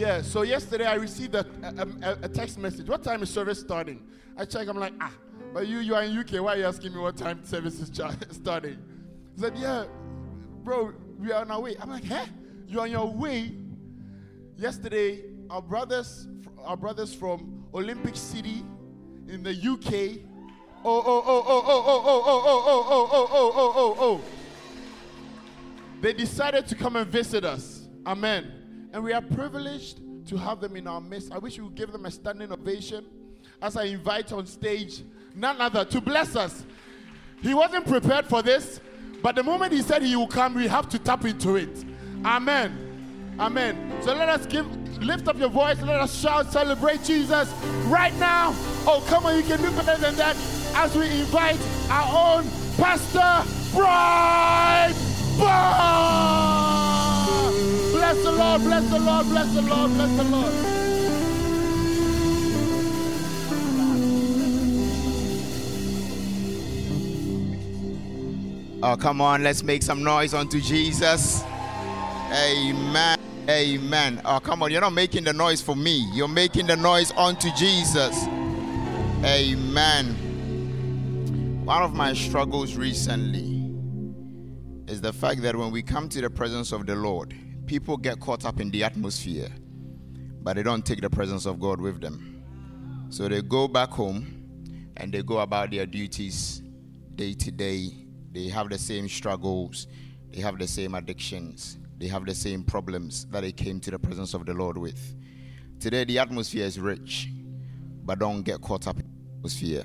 Yeah, so yesterday I received a, a, a, text message. What time is service starting? I check, I'm like, ah, but you, you are in UK. Why are you asking me what time service is starting? He said, yeah, bro, we are on our way. I'm like, huh? You're on your way? Yesterday, our brothers, our brothers from Olympic City in the UK. Oh, oh, oh, oh, oh, oh, oh, oh, oh, oh, oh, oh, oh, oh, oh, oh. They decided to come and visit us. Amen. And we are privileged to have them in our midst. I wish we would give them a standing ovation as I invite on stage none other to bless us. He wasn't prepared for this, but the moment he said he will come, we have to tap into it. Amen. Amen. So let us give lift up your voice, let us shout, celebrate Jesus right now. Oh, come on, you can do better than that as we invite our own Pastor Bright Bless the Lord, bless the Lord, bless the Lord, bless the Lord. Oh, come on, let's make some noise unto Jesus. Amen. Amen. Oh, come on, you're not making the noise for me, you're making the noise unto Jesus. Amen. One of my struggles recently is the fact that when we come to the presence of the Lord, people get caught up in the atmosphere, but they don't take the presence of God with them. So they go back home and they go about their duties day to day. They have the same struggles, they have the same addictions, they have the same problems that they came to the presence of the Lord with. Today, the atmosphere is rich, but don't get caught up in the atmosphere.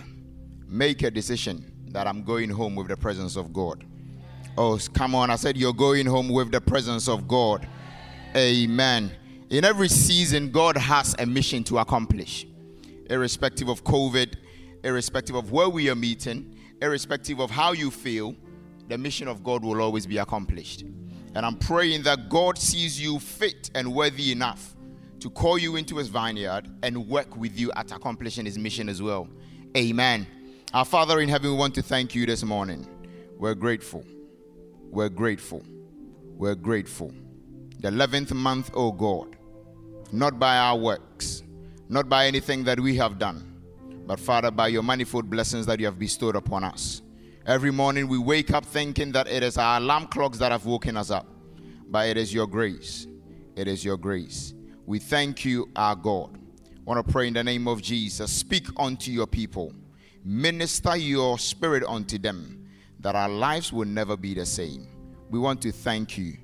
Make a decision that I'm going home with the presence of God. Oh, come on. I said you're going home with the presence of God. Amen. In every season, God has a mission to accomplish, irrespective of COVID, irrespective of where we are meeting, irrespective of how you feel, the mission of God will always be accomplished. And I'm praying that God sees you fit and worthy enough to call you into his vineyard and work with you at accomplishing his mission as well. Amen. Our Father in heaven, we want to thank you this morning. We're grateful. We're grateful. We're grateful. The 11th month, O God, not by our works, not by anything that we have done, but Father, by your manifold blessings that you have bestowed upon us. Every morning we wake up thinking that it is our alarm clocks that have woken us up, but it is your grace. It is your grace. We thank you, our God. I want to pray in the name of Jesus. Speak unto your people, minister your spirit unto them that our lives will never be the same. We want to thank you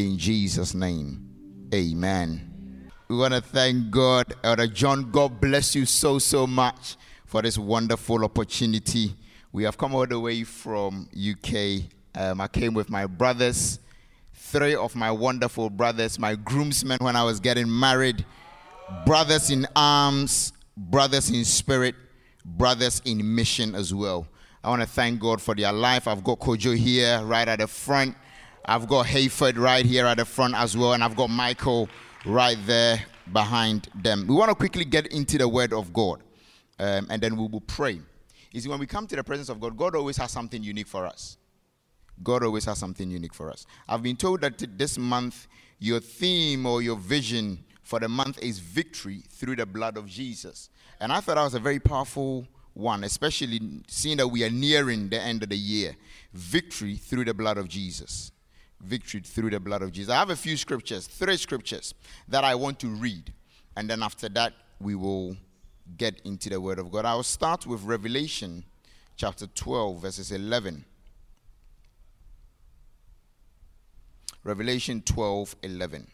in Jesus' name. Amen. We want to thank God. Elder John, God bless you so, so much for this wonderful opportunity. We have come all the way from UK. Um, I came with my brothers, three of my wonderful brothers, my groomsmen when I was getting married, brothers in arms, brothers in spirit, brothers in mission as well. I want to thank God for their life. I've got Kojo here right at the front. I've got Hayford right here at the front as well. And I've got Michael right there behind them. We want to quickly get into the Word of God um, and then we will pray. You see, when we come to the presence of God, God always has something unique for us. God always has something unique for us. I've been told that this month, your theme or your vision for the month is victory through the blood of Jesus. And I thought that was a very powerful one, especially seeing that we are nearing the end of the year. Victory through the blood of Jesus. Victory through the blood of Jesus. I have a few scriptures, three scriptures that I want to read. And then after that, we will get into the Word of God. I'll start with Revelation chapter 12, verses 11. Revelation 12, 11.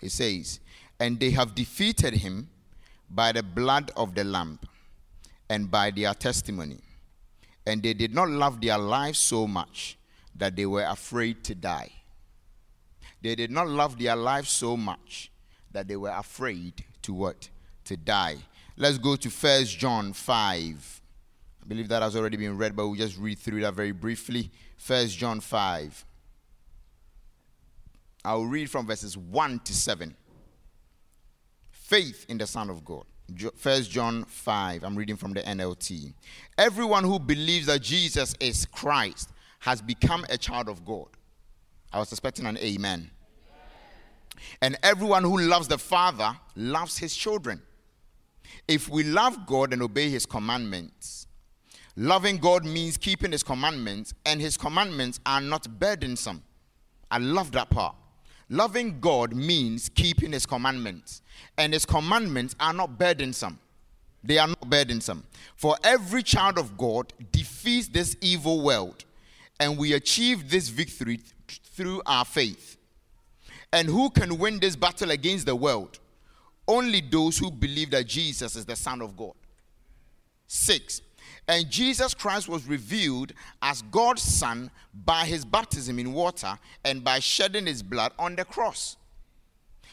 It says, And they have defeated him by the blood of the Lamb and by their testimony. And they did not love their lives so much that they were afraid to die. They did not love their life so much that they were afraid to what? To die. Let's go to First John 5. I believe that has already been read, but we'll just read through that very briefly. First John 5. I'll read from verses 1 to 7. Faith in the Son of God. First John 5. I'm reading from the NLT. Everyone who believes that Jesus is Christ has become a child of God. I was expecting an amen. And everyone who loves the Father loves his children. If we love God and obey his commandments, loving God means keeping his commandments, and his commandments are not burdensome. I love that part. Loving God means keeping his commandments, and his commandments are not burdensome. They are not burdensome. For every child of God defeats this evil world, and we achieve this victory through our faith. And who can win this battle against the world? Only those who believe that Jesus is the Son of God. Six, and Jesus Christ was revealed as God's Son by his baptism in water and by shedding his blood on the cross.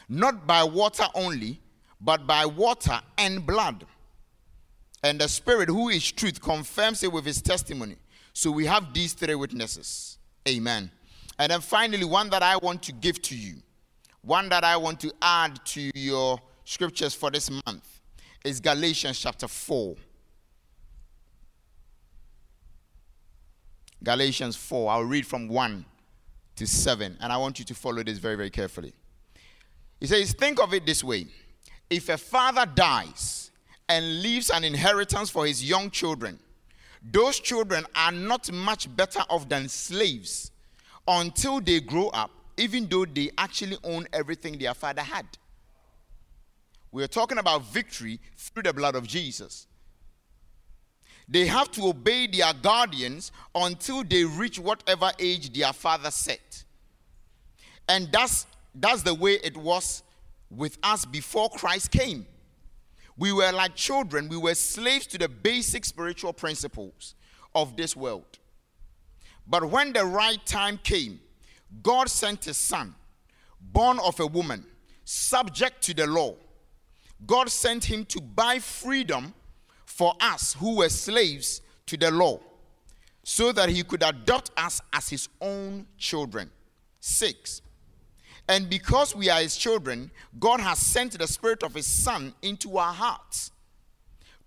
Not by water only, but by water and blood. And the Spirit, who is truth, confirms it with his testimony. So we have these three witnesses. Amen. And then finally, one that I want to give to you, one that I want to add to your scriptures for this month is Galatians chapter 4. Galatians 4. I'll read from 1 to 7, and I want you to follow this very, very carefully. He says, Think of it this way if a father dies and leaves an inheritance for his young children, those children are not much better off than slaves until they grow up, even though they actually own everything their father had. We're talking about victory through the blood of Jesus. They have to obey their guardians until they reach whatever age their father set. And that's, that's the way it was with us before Christ came. We were like children, we were slaves to the basic spiritual principles of this world. But when the right time came, God sent his son, born of a woman, subject to the law. God sent him to buy freedom for us who were slaves to the law, so that he could adopt us as his own children. Six. And because we are his children, God has sent the spirit of his son into our hearts,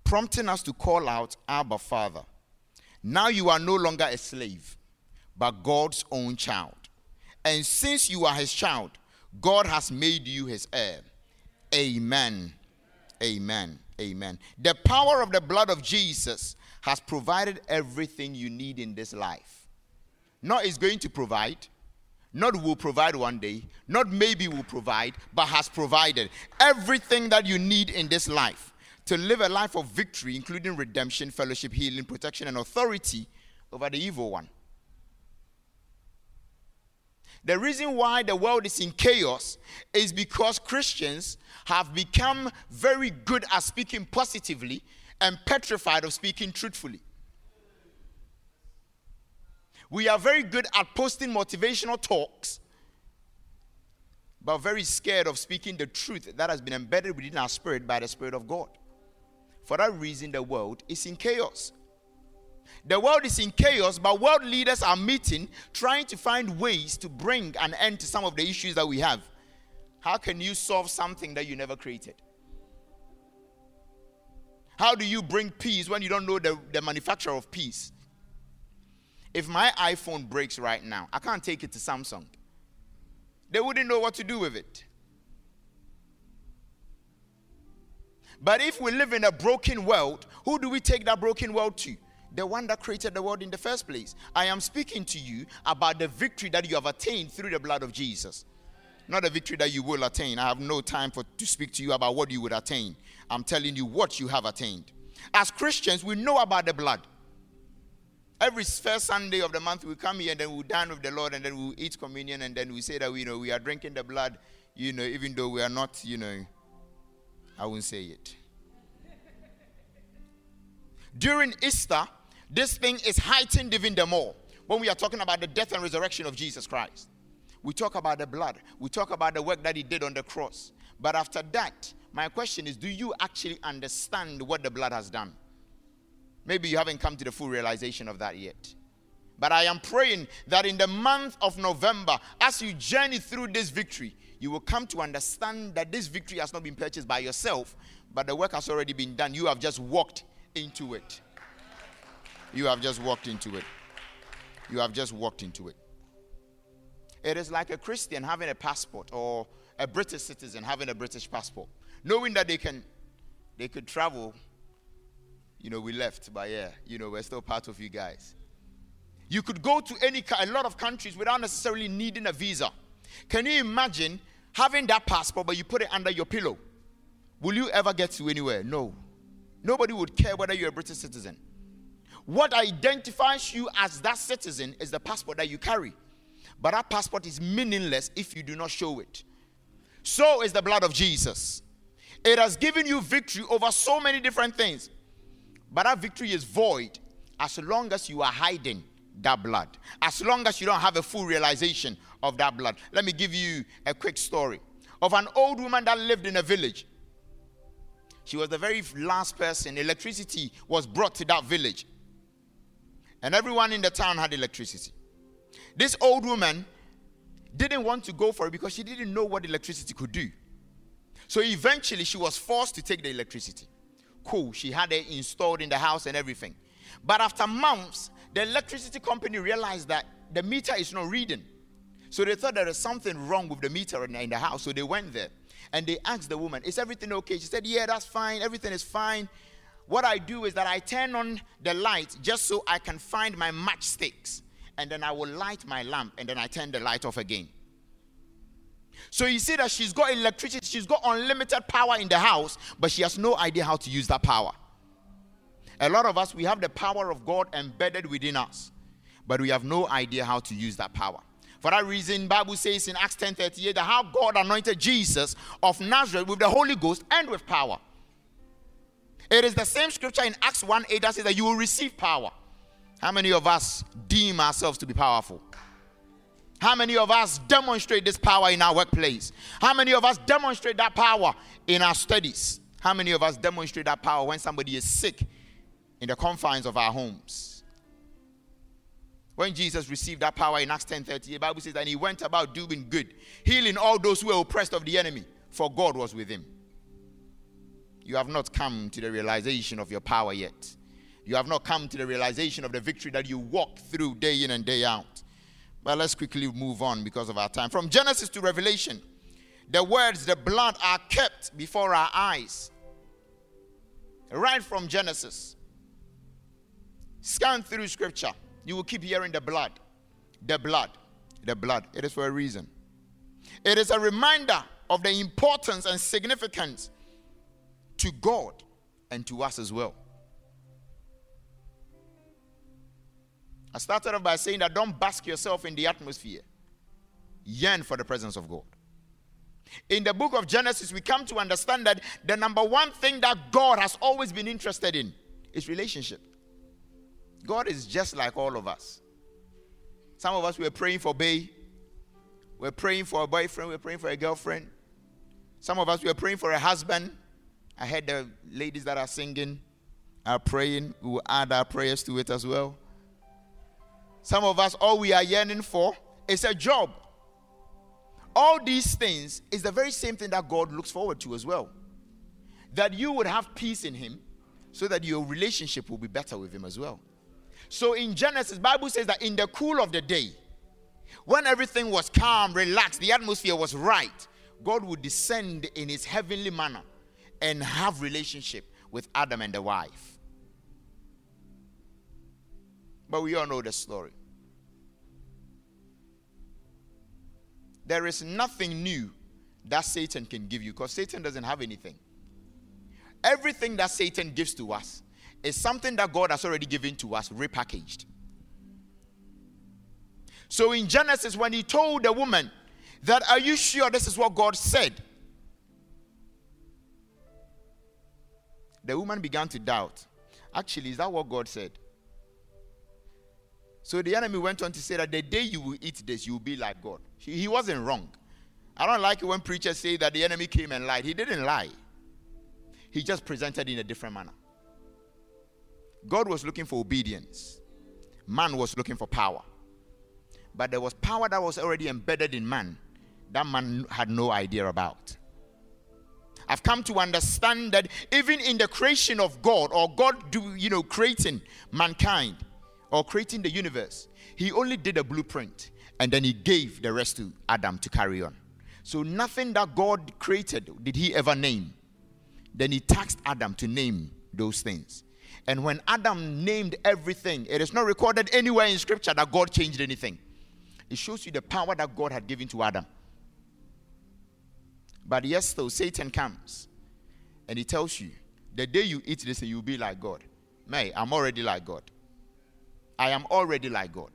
prompting us to call out, Abba, Father. Now you are no longer a slave, but God's own child. And since you are his child, God has made you his heir. Amen. Amen. Amen. The power of the blood of Jesus has provided everything you need in this life. Not is going to provide, not will provide one day, not maybe will provide, but has provided everything that you need in this life to live a life of victory, including redemption, fellowship, healing, protection, and authority over the evil one. The reason why the world is in chaos is because Christians have become very good at speaking positively and petrified of speaking truthfully. We are very good at posting motivational talks, but very scared of speaking the truth that has been embedded within our spirit by the Spirit of God. For that reason, the world is in chaos. The world is in chaos, but world leaders are meeting, trying to find ways to bring an end to some of the issues that we have. How can you solve something that you never created? How do you bring peace when you don't know the, the manufacturer of peace? If my iPhone breaks right now, I can't take it to Samsung. They wouldn't know what to do with it. But if we live in a broken world, who do we take that broken world to? The one that created the world in the first place. I am speaking to you about the victory that you have attained through the blood of Jesus. Not a victory that you will attain. I have no time for, to speak to you about what you would attain. I'm telling you what you have attained. As Christians, we know about the blood. Every first Sunday of the month, we come here and then we dine with the Lord and then we eat communion and then we say that we you know we are drinking the blood, you know, even though we are not, you know, I won't say it. During Easter, this thing is heightened even the more when we are talking about the death and resurrection of Jesus Christ. We talk about the blood, we talk about the work that he did on the cross. But after that, my question is do you actually understand what the blood has done? Maybe you haven't come to the full realization of that yet. But I am praying that in the month of November, as you journey through this victory, you will come to understand that this victory has not been purchased by yourself, but the work has already been done. You have just walked into it. You have just walked into it. You have just walked into it. It is like a Christian having a passport or a British citizen having a British passport, knowing that they can they could travel. You know, we left, but yeah, you know, we're still part of you guys. You could go to any a lot of countries without necessarily needing a visa. Can you imagine having that passport, but you put it under your pillow? Will you ever get to anywhere? No. Nobody would care whether you're a British citizen. What identifies you as that citizen is the passport that you carry. But that passport is meaningless if you do not show it. So is the blood of Jesus. It has given you victory over so many different things. But that victory is void as long as you are hiding that blood, as long as you don't have a full realization of that blood. Let me give you a quick story of an old woman that lived in a village. She was the very last person. Electricity was brought to that village. And everyone in the town had electricity. This old woman didn't want to go for it because she didn't know what electricity could do. So eventually she was forced to take the electricity. Cool, she had it installed in the house and everything. But after months, the electricity company realized that the meter is not reading. So they thought there was something wrong with the meter in the house. So they went there and they asked the woman, Is everything okay? She said, Yeah, that's fine. Everything is fine. What I do is that I turn on the light just so I can find my matchsticks. And then I will light my lamp and then I turn the light off again. So you see that she's got electricity, she's got unlimited power in the house, but she has no idea how to use that power. A lot of us, we have the power of God embedded within us, but we have no idea how to use that power. For that reason, Bible says in Acts 10:38 that how God anointed Jesus of Nazareth with the Holy Ghost and with power. It is the same scripture in Acts 1:8 that says that you will receive power. How many of us deem ourselves to be powerful? How many of us demonstrate this power in our workplace? How many of us demonstrate that power in our studies? How many of us demonstrate that power when somebody is sick in the confines of our homes? When Jesus received that power in Acts 10:30, the Bible says that he went about doing good, healing all those who were oppressed of the enemy, for God was with him. You have not come to the realization of your power yet. You have not come to the realization of the victory that you walk through day in and day out. But let's quickly move on because of our time. From Genesis to Revelation, the words, the blood are kept before our eyes. Right from Genesis. Scan through scripture you will keep hearing the blood, the blood, the blood. It is for a reason. It is a reminder of the importance and significance to God and to us as well. I started off by saying that don't bask yourself in the atmosphere, yearn for the presence of God. In the book of Genesis, we come to understand that the number one thing that God has always been interested in is relationship. God is just like all of us. Some of us were praying for Bay. We're praying for a boyfriend. We're praying for a girlfriend. Some of us were praying for a husband. I heard the ladies that are singing are praying. We will add our prayers to it as well. Some of us, all we are yearning for is a job. All these things is the very same thing that God looks forward to as well. That you would have peace in Him so that your relationship will be better with Him as well. So in Genesis, Bible says that in the cool of the day, when everything was calm, relaxed, the atmosphere was right, God would descend in his heavenly manner and have relationship with Adam and the wife. But we all know the story. There is nothing new that Satan can give you because Satan doesn't have anything. Everything that Satan gives to us is something that God has already given to us, repackaged. So in Genesis, when he told the woman that, Are you sure this is what God said? The woman began to doubt. Actually, is that what God said? So the enemy went on to say that the day you will eat this, you will be like God. He wasn't wrong. I don't like it when preachers say that the enemy came and lied. He didn't lie, he just presented in a different manner. God was looking for obedience, man was looking for power. But there was power that was already embedded in man that man had no idea about. I've come to understand that even in the creation of God, or God do you know creating mankind or creating the universe, He only did a blueprint and then He gave the rest to Adam to carry on. So nothing that God created did he ever name. Then he tasked Adam to name those things. And when Adam named everything, it is not recorded anywhere in scripture that God changed anything. It shows you the power that God had given to Adam. But yes, though, Satan comes and he tells you, the day you eat this, you'll be like God. May, I'm already like God. I am already like God.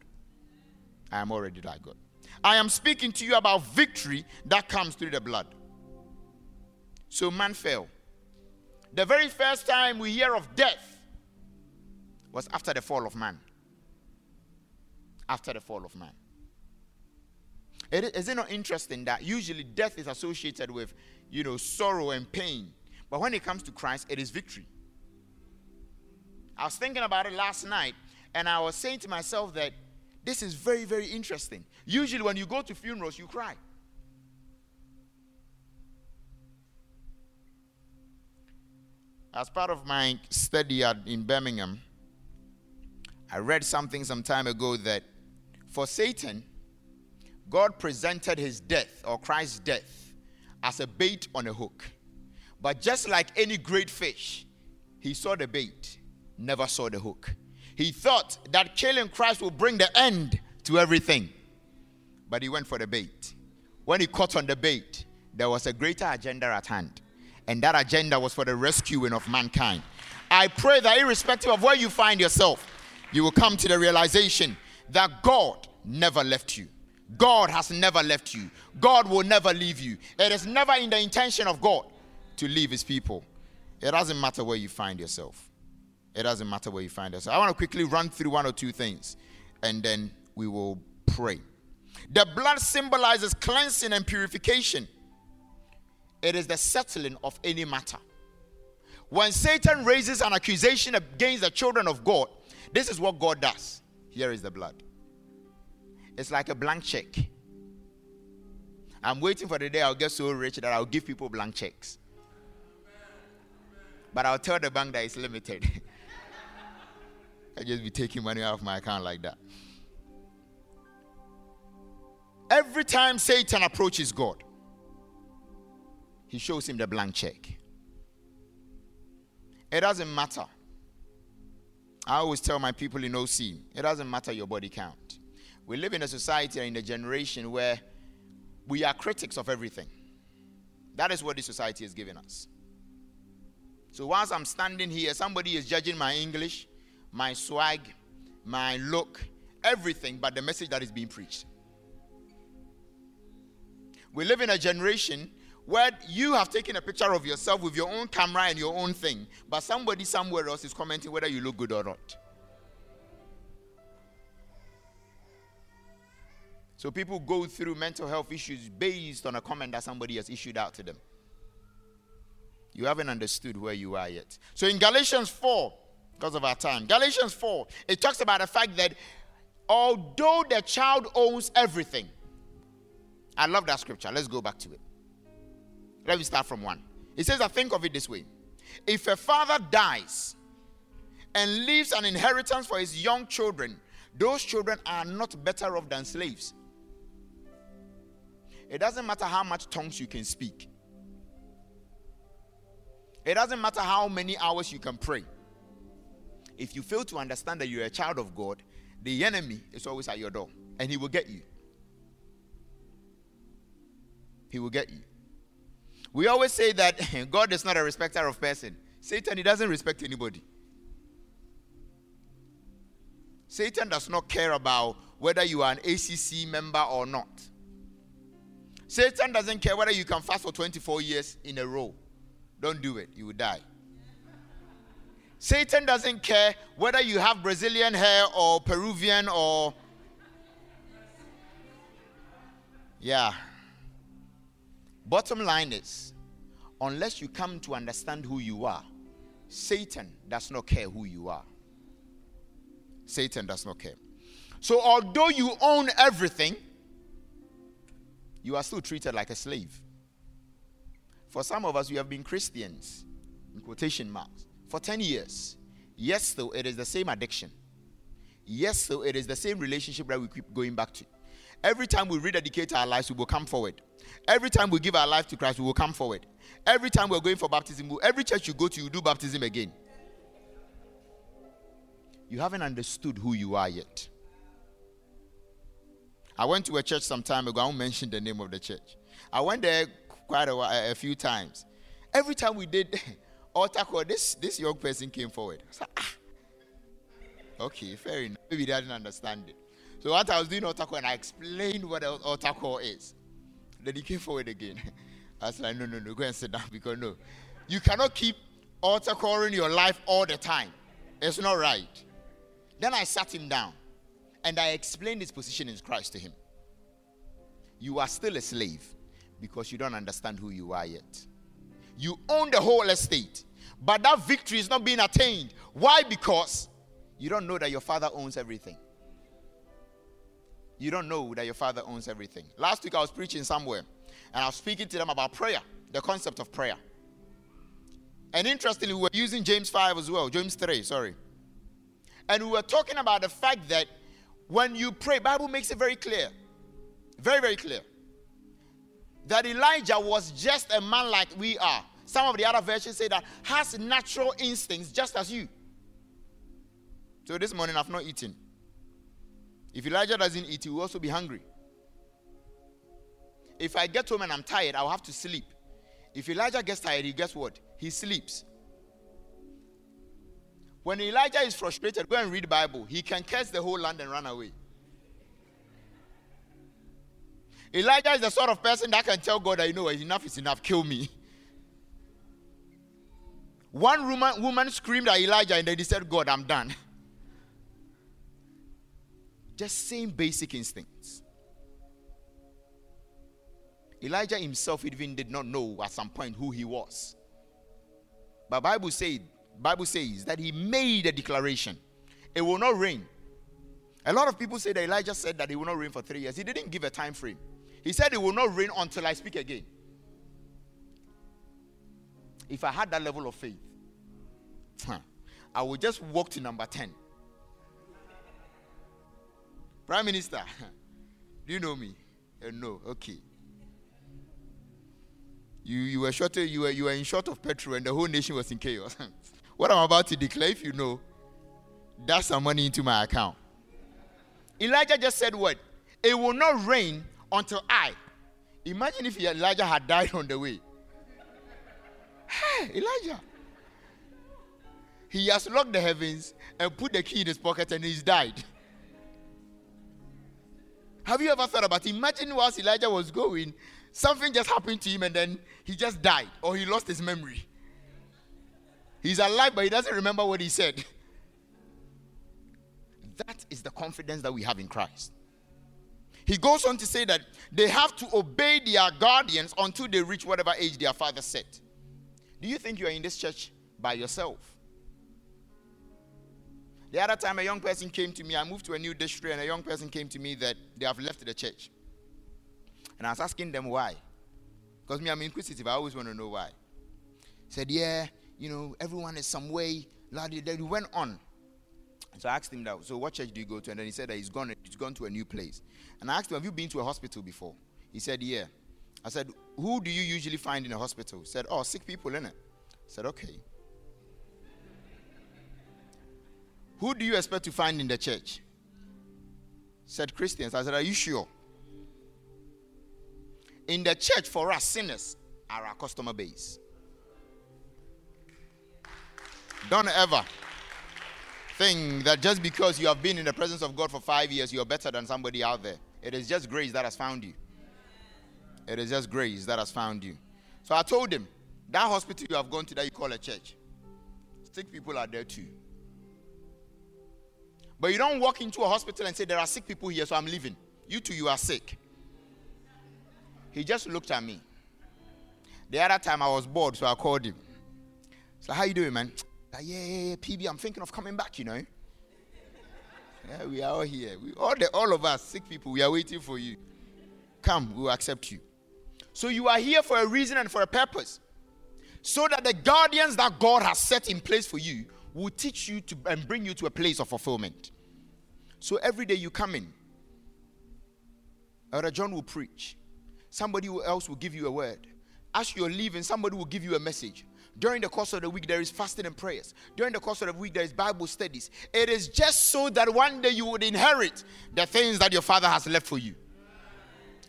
I am already like God. I am speaking to you about victory that comes through the blood. So man fell. The very first time we hear of death was after the fall of man. After the fall of man. Is it not interesting that usually death is associated with, you know, sorrow and pain, but when it comes to Christ, it is victory. I was thinking about it last night, and I was saying to myself that this is very, very interesting. Usually, when you go to funerals, you cry. As part of my study at, in Birmingham, I read something some time ago that for Satan, God presented his death or Christ's death as a bait on a hook. But just like any great fish, he saw the bait, never saw the hook. He thought that killing Christ would bring the end to everything. But he went for the bait. When he caught on the bait, there was a greater agenda at hand. And that agenda was for the rescuing of mankind. I pray that, irrespective of where you find yourself, you will come to the realization that God never left you. God has never left you. God will never leave you. It is never in the intention of God to leave his people. It doesn't matter where you find yourself. It doesn't matter where you find yourself. I want to quickly run through one or two things and then we will pray. The blood symbolizes cleansing and purification, it is the settling of any matter. When Satan raises an accusation against the children of God, this is what God does. Here is the blood. It's like a blank check. I'm waiting for the day I'll get so rich that I'll give people blank checks. But I'll tell the bank that it's limited. I just be taking money out of my account like that. Every time Satan approaches God, he shows him the blank check. It doesn't matter. I always tell my people in OC, it doesn't matter your body count. We live in a society and in a generation where we are critics of everything. That is what this society has given us. So whilst I'm standing here, somebody is judging my English, my swag, my look, everything but the message that is being preached. We live in a generation where you have taken a picture of yourself with your own camera and your own thing, but somebody somewhere else is commenting whether you look good or not. So people go through mental health issues based on a comment that somebody has issued out to them. You haven't understood where you are yet. So in Galatians 4, because of our time, Galatians 4, it talks about the fact that although the child owns everything, I love that scripture. Let's go back to it. Let me start from one. It says, I think of it this way if a father dies and leaves an inheritance for his young children, those children are not better off than slaves. It doesn't matter how much tongues you can speak. It doesn't matter how many hours you can pray. If you fail to understand that you're a child of God, the enemy is always at your door and he will get you. He will get you. We always say that God is not a respecter of person. Satan, he doesn't respect anybody. Satan does not care about whether you are an ACC member or not. Satan doesn't care whether you can fast for 24 years in a row. Don't do it, you will die. Satan doesn't care whether you have Brazilian hair or Peruvian or. Yeah. Bottom line is, unless you come to understand who you are, Satan does not care who you are. Satan does not care. So, although you own everything, you are still treated like a slave. For some of us, we have been Christians, in quotation marks, for 10 years. Yes, though, it is the same addiction. Yes, though, it is the same relationship that we keep going back to. Every time we rededicate our lives, we will come forward. Every time we give our life to Christ, we will come forward. Every time we're going for baptism, every church you go to, you do baptism again. You haven't understood who you are yet. I went to a church some time ago. I won't mention the name of the church. I went there quite a, while, a few times. Every time we did altar call, this, this young person came forward. I said, ah, okay, fair enough. Maybe they didn't understand it. So what I was doing altar call, and I explained what altar call is. Then he came forward again. I was like, no, no, no, go and sit down because no, you cannot keep altar calling your life all the time. It's not right. Then I sat him down and I explained his position in Christ to him. You are still a slave because you don't understand who you are yet. You own the whole estate, but that victory is not being attained. Why? Because you don't know that your father owns everything. You don't know that your father owns everything. Last week I was preaching somewhere and I was speaking to them about prayer, the concept of prayer. And interestingly, we were using James 5 as well, James 3, sorry. And we were talking about the fact that when you pray, Bible makes it very clear. Very, very clear. That Elijah was just a man like we are. Some of the other versions say that has natural instincts just as you. So this morning I've not eaten. If Elijah doesn't eat, he will also be hungry. If I get home and I'm tired, I'll have to sleep. If Elijah gets tired, he gets what? He sleeps. When Elijah is frustrated, go and read Bible. He can curse the whole land and run away. Elijah is the sort of person that can tell God that you know enough is enough, kill me. One woman, woman screamed at Elijah and then he said, God, I'm done. Just same basic instincts. Elijah himself even did not know at some point who he was. But Bible said, Bible says that he made a declaration. It will not rain. A lot of people say that Elijah said that it will not rain for three years. He didn't give a time frame. He said it will not rain until I speak again. If I had that level of faith, I would just walk to number 10. Prime Minister, do you know me? Uh, no, okay. You, you were short you were you were in short of petrol and the whole nation was in chaos. what I'm about to declare, if you know, that's some money into my account. Elijah just said what? It will not rain until I. Imagine if Elijah had died on the way. Hey, Elijah. He has locked the heavens and put the key in his pocket and he's died. Have you ever thought about it? Imagine whilst Elijah was going, something just happened to him and then he just died or he lost his memory. He's alive, but he doesn't remember what he said. That is the confidence that we have in Christ. He goes on to say that they have to obey their guardians until they reach whatever age their father set. Do you think you are in this church by yourself? The other time a young person came to me, I moved to a new district, and a young person came to me that they have left the church. And I was asking them why. Because me, I'm inquisitive. I always want to know why. Said, yeah, you know, everyone is some way. Then he went on. So I asked him that. So what church do you go to? And then he said that he's gone. He's gone to a new place. And I asked him, have you been to a hospital before? He said, yeah. I said, who do you usually find in a hospital? He said, oh, sick people in it. I said, okay. Who do you expect to find in the church? Said Christians. I said, Are you sure? in the church for us sinners are our customer base. Don't ever think that just because you have been in the presence of God for five years, you're better than somebody out there. It is just grace that has found you. It is just grace that has found you. So I told him, that hospital you have gone to that you call a church, sick people are there too. But you don't walk into a hospital and say, There are sick people here, so I'm leaving. You too, you are sick. He just looked at me. The other time I was bored, so I called him. So how you doing, man? Like, yeah, yeah, yeah, PB, I'm thinking of coming back, you know. Yeah, we are all here. We, all, the, all of us, sick people, we are waiting for you. Come, we will accept you. So you are here for a reason and for a purpose. So that the guardians that God has set in place for you will teach you to and bring you to a place of fulfillment. So every day you come in, Elder John will preach. somebody else will give you a word. As you're leaving, somebody will give you a message. During the course of the week, there is fasting and prayers. During the course of the week, there is Bible studies. It is just so that one day you would inherit the things that your father has left for you.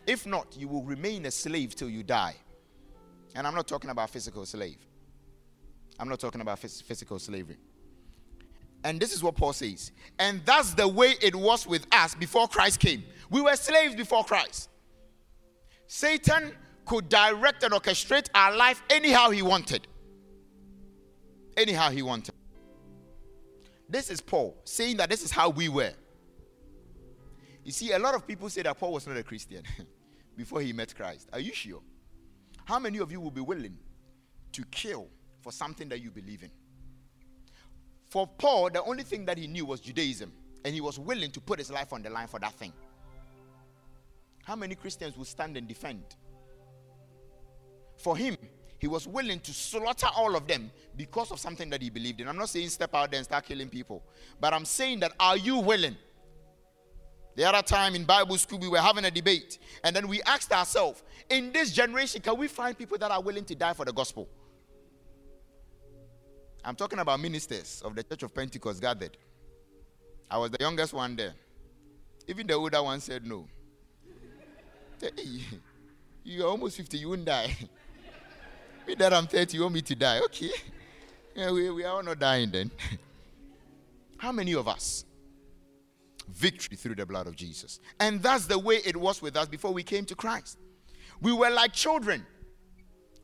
If not, you will remain a slave till you die. And I'm not talking about physical slave. I'm not talking about physical slavery. And this is what Paul says. And that's the way it was with us before Christ came. We were slaves before Christ. Satan could direct and orchestrate our life anyhow he wanted. Anyhow he wanted. This is Paul saying that this is how we were. You see, a lot of people say that Paul was not a Christian before he met Christ. Are you sure? How many of you will be willing to kill for something that you believe in? For Paul, the only thing that he knew was Judaism, and he was willing to put his life on the line for that thing. How many Christians will stand and defend? For him, he was willing to slaughter all of them because of something that he believed in. I'm not saying step out there and start killing people, but I'm saying that are you willing? The other time in Bible school, we were having a debate, and then we asked ourselves, in this generation, can we find people that are willing to die for the gospel? I'm talking about ministers of the Church of Pentecost gathered. I was the youngest one there. Even the older one said no. You're almost 50, you won't die. me that I'm 30, you want me to die? Okay. Yeah, we, we are all not dying then. How many of us? Victory through the blood of Jesus. And that's the way it was with us before we came to Christ. We were like children.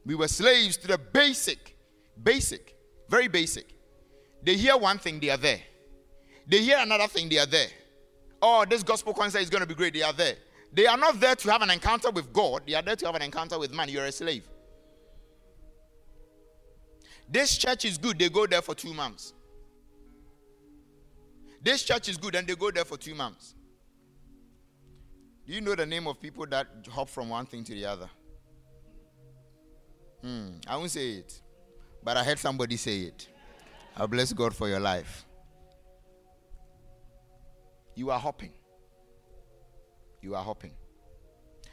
We were slaves to the basic, basic very basic. They hear one thing, they are there. They hear another thing, they are there. Oh, this gospel concert is going to be great, they are there. They are not there to have an encounter with God, they are there to have an encounter with man. You're a slave. This church is good, they go there for two months. This church is good, and they go there for two months. Do you know the name of people that hop from one thing to the other? Hmm, I won't say it. But I heard somebody say it. I bless God for your life. You are hopping. You are hopping.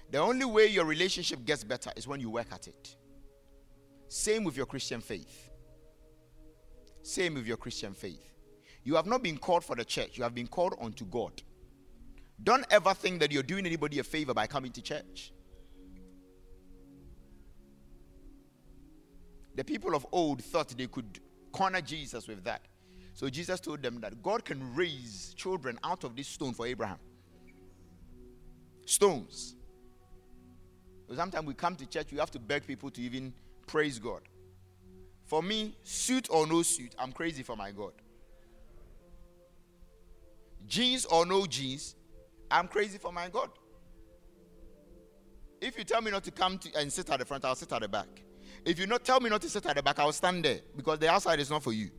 The only way your relationship gets better is when you work at it. Same with your Christian faith. Same with your Christian faith. You have not been called for the church, you have been called unto God. Don't ever think that you're doing anybody a favor by coming to church. The people of old thought they could corner Jesus with that. So Jesus told them that God can raise children out of this stone for Abraham. Stones. So sometimes we come to church, we have to beg people to even praise God. For me, suit or no suit, I'm crazy for my God. Jeans or no jeans, I'm crazy for my God. If you tell me not to come to and sit at the front, I'll sit at the back. If you not tell me not to sit at the back, I'll stand there because the outside is not for you.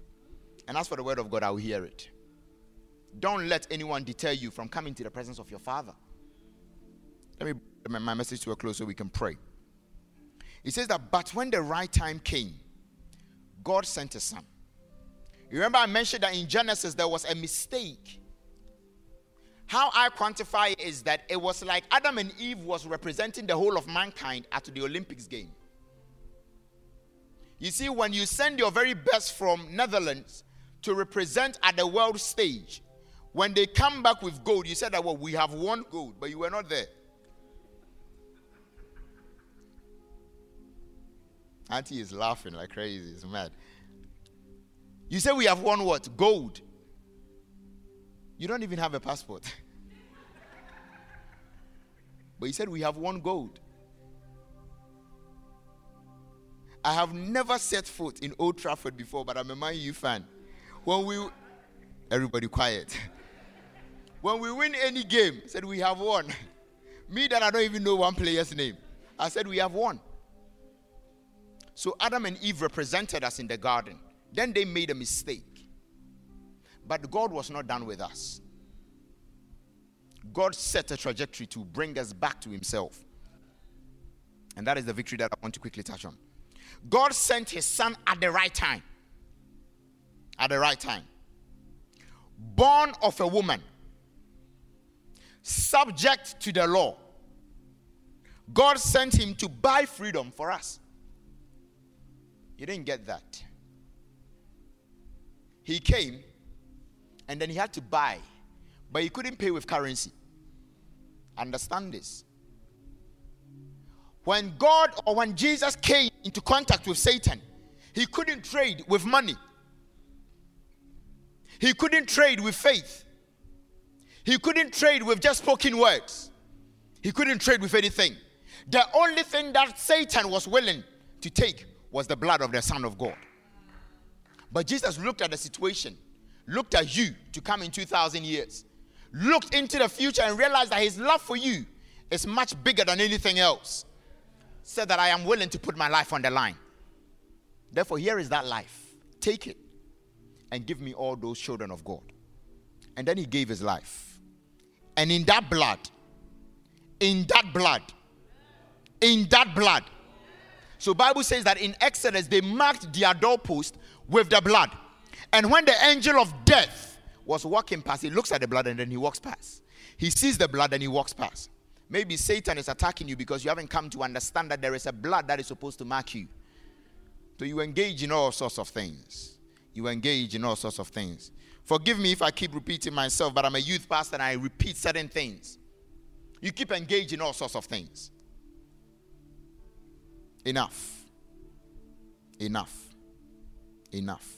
And as for the word of God, I will hear it. Don't let anyone deter you from coming to the presence of your Father. Let me bring my message to a close so we can pray. He says that, but when the right time came, God sent a son. You remember I mentioned that in Genesis there was a mistake. How I quantify it is that it was like Adam and Eve was representing the whole of mankind at the Olympics game. You see, when you send your very best from Netherlands to represent at the world stage, when they come back with gold, you said that, well, we have won gold, but you were not there. Auntie is laughing like crazy. It's mad. You say we have won what? Gold. You don't even have a passport. but you said we have won gold. I have never set foot in Old Trafford before, but I'm a Man U fan. When we, everybody quiet. when we win any game, said we have won. Me that I don't even know one player's name. I said we have won. So Adam and Eve represented us in the garden. Then they made a mistake. But God was not done with us. God set a trajectory to bring us back to Himself. And that is the victory that I want to quickly touch on. God sent his son at the right time. At the right time. Born of a woman, subject to the law, God sent him to buy freedom for us. You didn't get that. He came and then he had to buy, but he couldn't pay with currency. Understand this. When God or when Jesus came into contact with Satan, he couldn't trade with money. He couldn't trade with faith. He couldn't trade with just spoken words. He couldn't trade with anything. The only thing that Satan was willing to take was the blood of the Son of God. But Jesus looked at the situation, looked at you to come in 2,000 years, looked into the future and realized that his love for you is much bigger than anything else. Said that I am willing to put my life on the line. Therefore, here is that life. Take it and give me all those children of God. And then he gave his life. And in that blood, in that blood, in that blood. So Bible says that in Exodus they marked their doorpost with the blood. And when the angel of death was walking past, he looks at the blood and then he walks past. He sees the blood and he walks past. Maybe Satan is attacking you because you haven't come to understand that there is a blood that is supposed to mark you. So you engage in all sorts of things. You engage in all sorts of things. Forgive me if I keep repeating myself, but I'm a youth pastor and I repeat certain things. You keep engaging all sorts of things. Enough. Enough. Enough.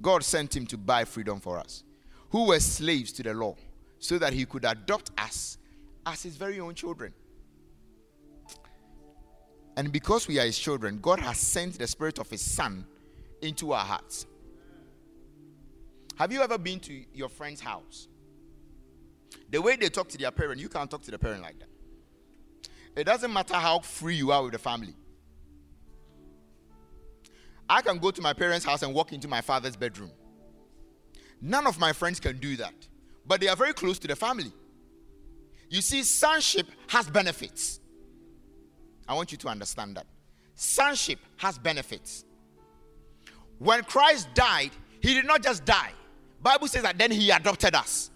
God sent him to buy freedom for us, who were slaves to the law, so that he could adopt us as his very own children. And because we are his children, God has sent the spirit of his son into our hearts. Have you ever been to your friend's house? The way they talk to their parent, you can't talk to the parent like that. It doesn't matter how free you are with the family. I can go to my parents' house and walk into my father's bedroom. None of my friends can do that, but they are very close to the family. You see, sonship has benefits. I want you to understand that. Sonship has benefits. When Christ died, he did not just die. Bible says that then he adopted us.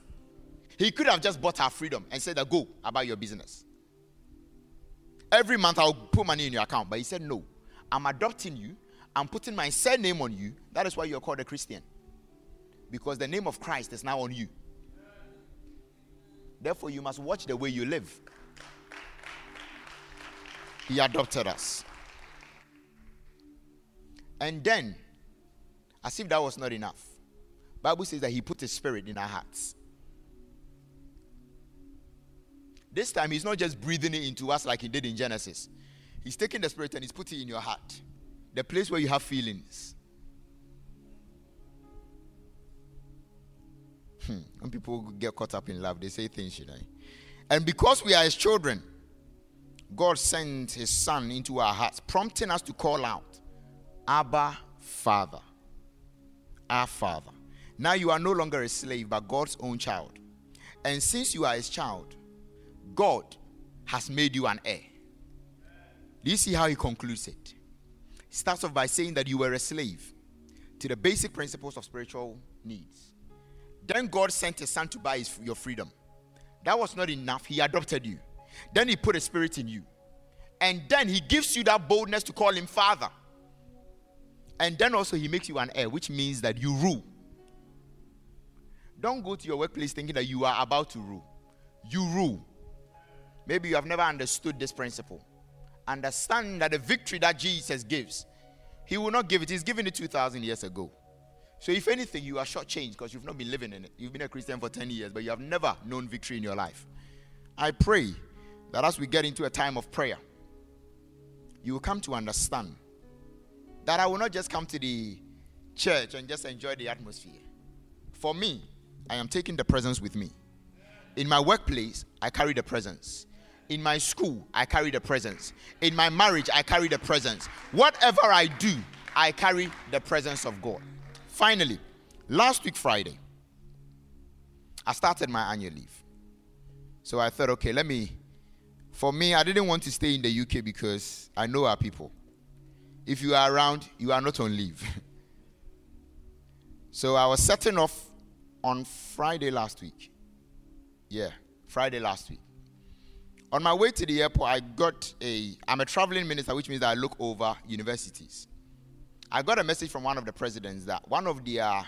He could have just bought our freedom and said go about your business. Every month I'll put money in your account. But he said, No, I'm adopting you. I'm putting my surname on you. That is why you're called a Christian. Because the name of Christ is now on you. Therefore, you must watch the way you live. He adopted us. And then, as if that was not enough, Bible says that he put his spirit in our hearts. This time, he's not just breathing it into us like he did in Genesis. He's taking the spirit and he's putting it in your heart, the place where you have feelings. Hmm. When people get caught up in love, they say things, you know. And because we are his children, God sent his son into our hearts, prompting us to call out, Abba, Father. Our Father. Now you are no longer a slave, but God's own child. And since you are his child, God has made you an heir. Do you see how he concludes it? He starts off by saying that you were a slave to the basic principles of spiritual needs. Then God sent his son to buy his, your freedom. That was not enough. He adopted you. Then he put a spirit in you. And then he gives you that boldness to call him father. And then also he makes you an heir, which means that you rule. Don't go to your workplace thinking that you are about to rule. You rule. Maybe you have never understood this principle. Understand that the victory that Jesus gives, He will not give it. He's given it 2,000 years ago. So, if anything, you are shortchanged because you've not been living in it. You've been a Christian for 10 years, but you have never known victory in your life. I pray that as we get into a time of prayer, you will come to understand that I will not just come to the church and just enjoy the atmosphere. For me, I am taking the presence with me. In my workplace, I carry the presence. In my school, I carry the presence. In my marriage, I carry the presence. Whatever I do, I carry the presence of God. Finally, last week, Friday, I started my annual leave. So I thought, okay, let me. For me, I didn't want to stay in the UK because I know our people. If you are around, you are not on leave. so I was setting off on Friday last week. Yeah, Friday last week. On my way to the airport, I got a, I'm a traveling minister, which means I look over universities. I got a message from one of the presidents that one of their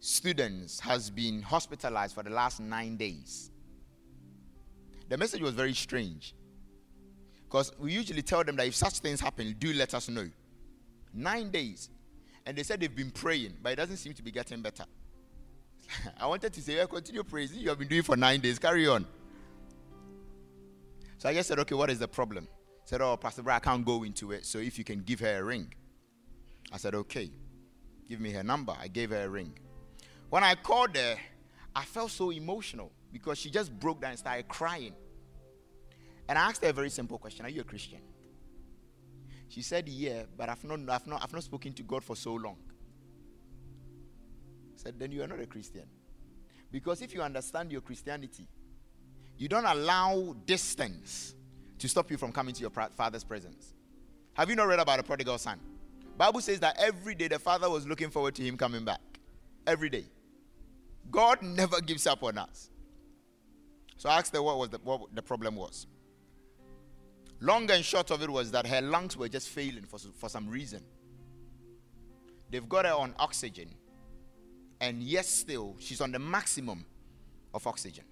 students has been hospitalized for the last nine days. The message was very strange because we usually tell them that if such things happen, do let us know. Nine days. And they said they've been praying, but it doesn't seem to be getting better. I wanted to say, yeah, continue praising. You have been doing for nine days. Carry on. So I just said, okay, what is the problem? said, oh, Pastor I can't go into it. So if you can give her a ring. I said, okay. Give me her number. I gave her a ring. When I called her, I felt so emotional because she just broke down and started crying. And I asked her a very simple question Are you a Christian? She said, Yeah, but I've not, I've not, I've not spoken to God for so long. I said, Then you are not a Christian. Because if you understand your Christianity, you don't allow distance to stop you from coming to your father's presence. Have you not read about the prodigal son? Bible says that every day the father was looking forward to him coming back. Every day. God never gives up on us. So I asked her what was the, what the problem was. Long and short of it was that her lungs were just failing for, for some reason. They've got her on oxygen, and yet still she's on the maximum of oxygen.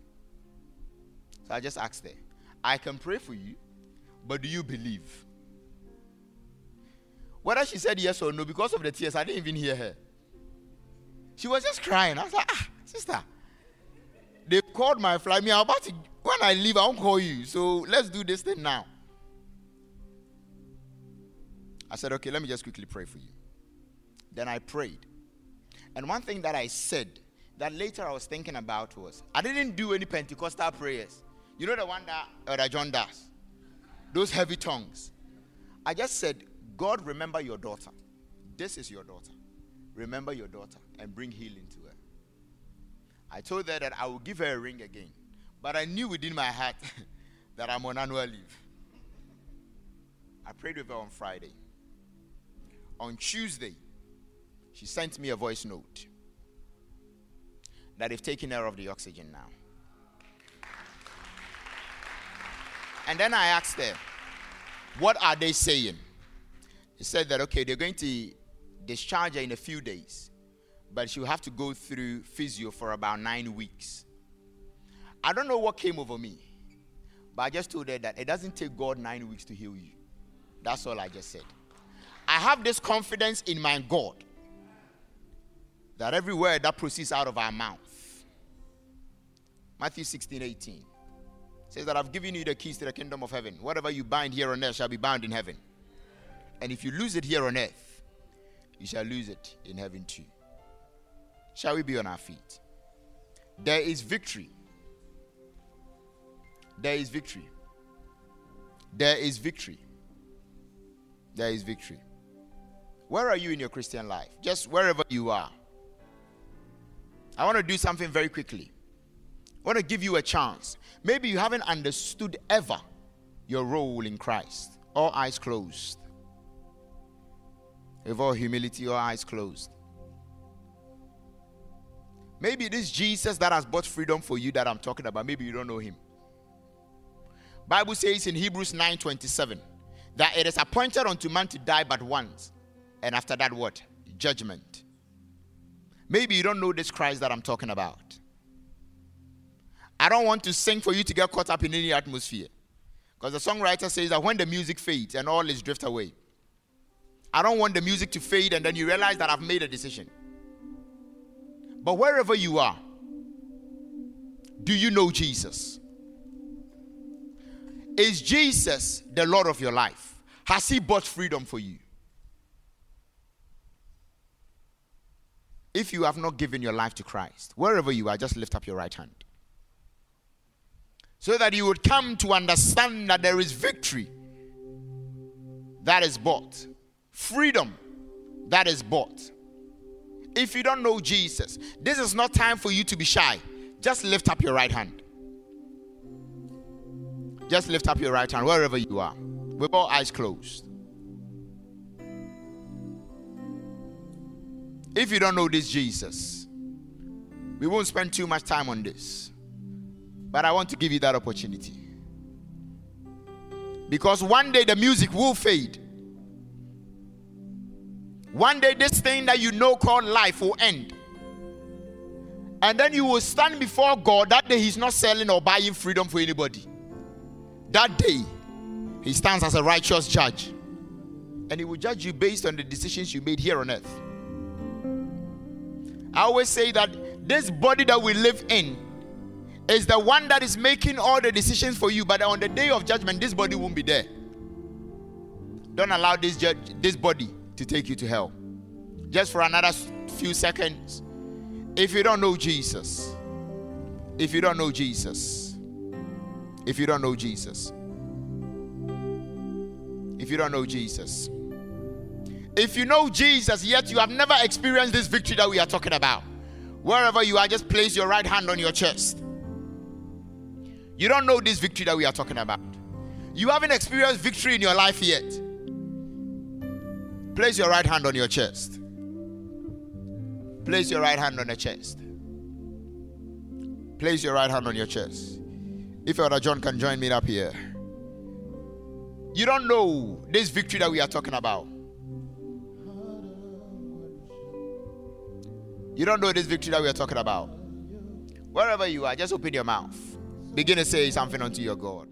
So I just asked her, I can pray for you, but do you believe? Whether she said yes or no, because of the tears, I didn't even hear her. She was just crying. I was like, ah, sister. They called my flight. Me, I'm about to, when I leave, I won't call you. So let's do this thing now. I said, okay, let me just quickly pray for you. Then I prayed. And one thing that I said that later I was thinking about was I didn't do any Pentecostal prayers. You know the one that uh, Elder John does? Those heavy tongues. I just said, God, remember your daughter. This is your daughter. Remember your daughter and bring healing to her. I told her that I will give her a ring again. But I knew within my heart that I'm on annual leave. I prayed with her on Friday. On Tuesday, she sent me a voice note that they've taken her off the oxygen now. And then I asked them, What are they saying? He said that, okay, they're going to discharge her in a few days, but she'll have to go through physio for about nine weeks. I don't know what came over me, but I just told her that it doesn't take God nine weeks to heal you. That's all I just said. I have this confidence in my God that every word that proceeds out of our mouth, Matthew 16, 18, says that I've given you the keys to the kingdom of heaven. Whatever you bind here on earth shall be bound in heaven. And if you lose it here on earth, you shall lose it in heaven too. Shall we be on our feet? There is victory. There is victory. There is victory. There is victory. Where are you in your Christian life? Just wherever you are. I want to do something very quickly. I want to give you a chance. Maybe you haven't understood ever your role in Christ. All eyes closed with all humility, your eyes closed. Maybe this Jesus that has bought freedom for you that I'm talking about. Maybe you don't know him. Bible says in Hebrews 9:27 that it is appointed unto man to die but once, and after that what? Judgment. Maybe you don't know this Christ that I'm talking about. I don't want to sing for you to get caught up in any atmosphere. Because the songwriter says that when the music fades and all is drift away, I don't want the music to fade and then you realize that I've made a decision. But wherever you are, do you know Jesus? Is Jesus the Lord of your life? Has He bought freedom for you? If you have not given your life to Christ, wherever you are, just lift up your right hand. So that you would come to understand that there is victory that is bought freedom that is bought. If you don't know Jesus, this is not time for you to be shy. Just lift up your right hand. Just lift up your right hand wherever you are, with all eyes closed. If you don't know this Jesus, we won't spend too much time on this. But I want to give you that opportunity. Because one day the music will fade. One day this thing that you know called life will end. And then you will stand before God. That day He's not selling or buying freedom for anybody. That day He stands as a righteous judge. And He will judge you based on the decisions you made here on earth. I always say that this body that we live in is the one that is making all the decisions for you. But on the day of judgment, this body won't be there. Don't allow this judge, this body to take you to hell. Just for another few seconds. If you don't know Jesus, if you don't know Jesus, if you don't know Jesus, if you don't know Jesus, if you know Jesus, yet you have never experienced this victory that we are talking about, wherever you are, just place your right hand on your chest. You don't know this victory that we are talking about. You haven't experienced victory in your life yet. Place your right hand on your chest. Place your right hand on your chest. Place your right hand on your chest. If Elder John can join me up here. You don't know this victory that we are talking about. You don't know this victory that we are talking about. Wherever you are, just open your mouth. Begin to say something unto your God.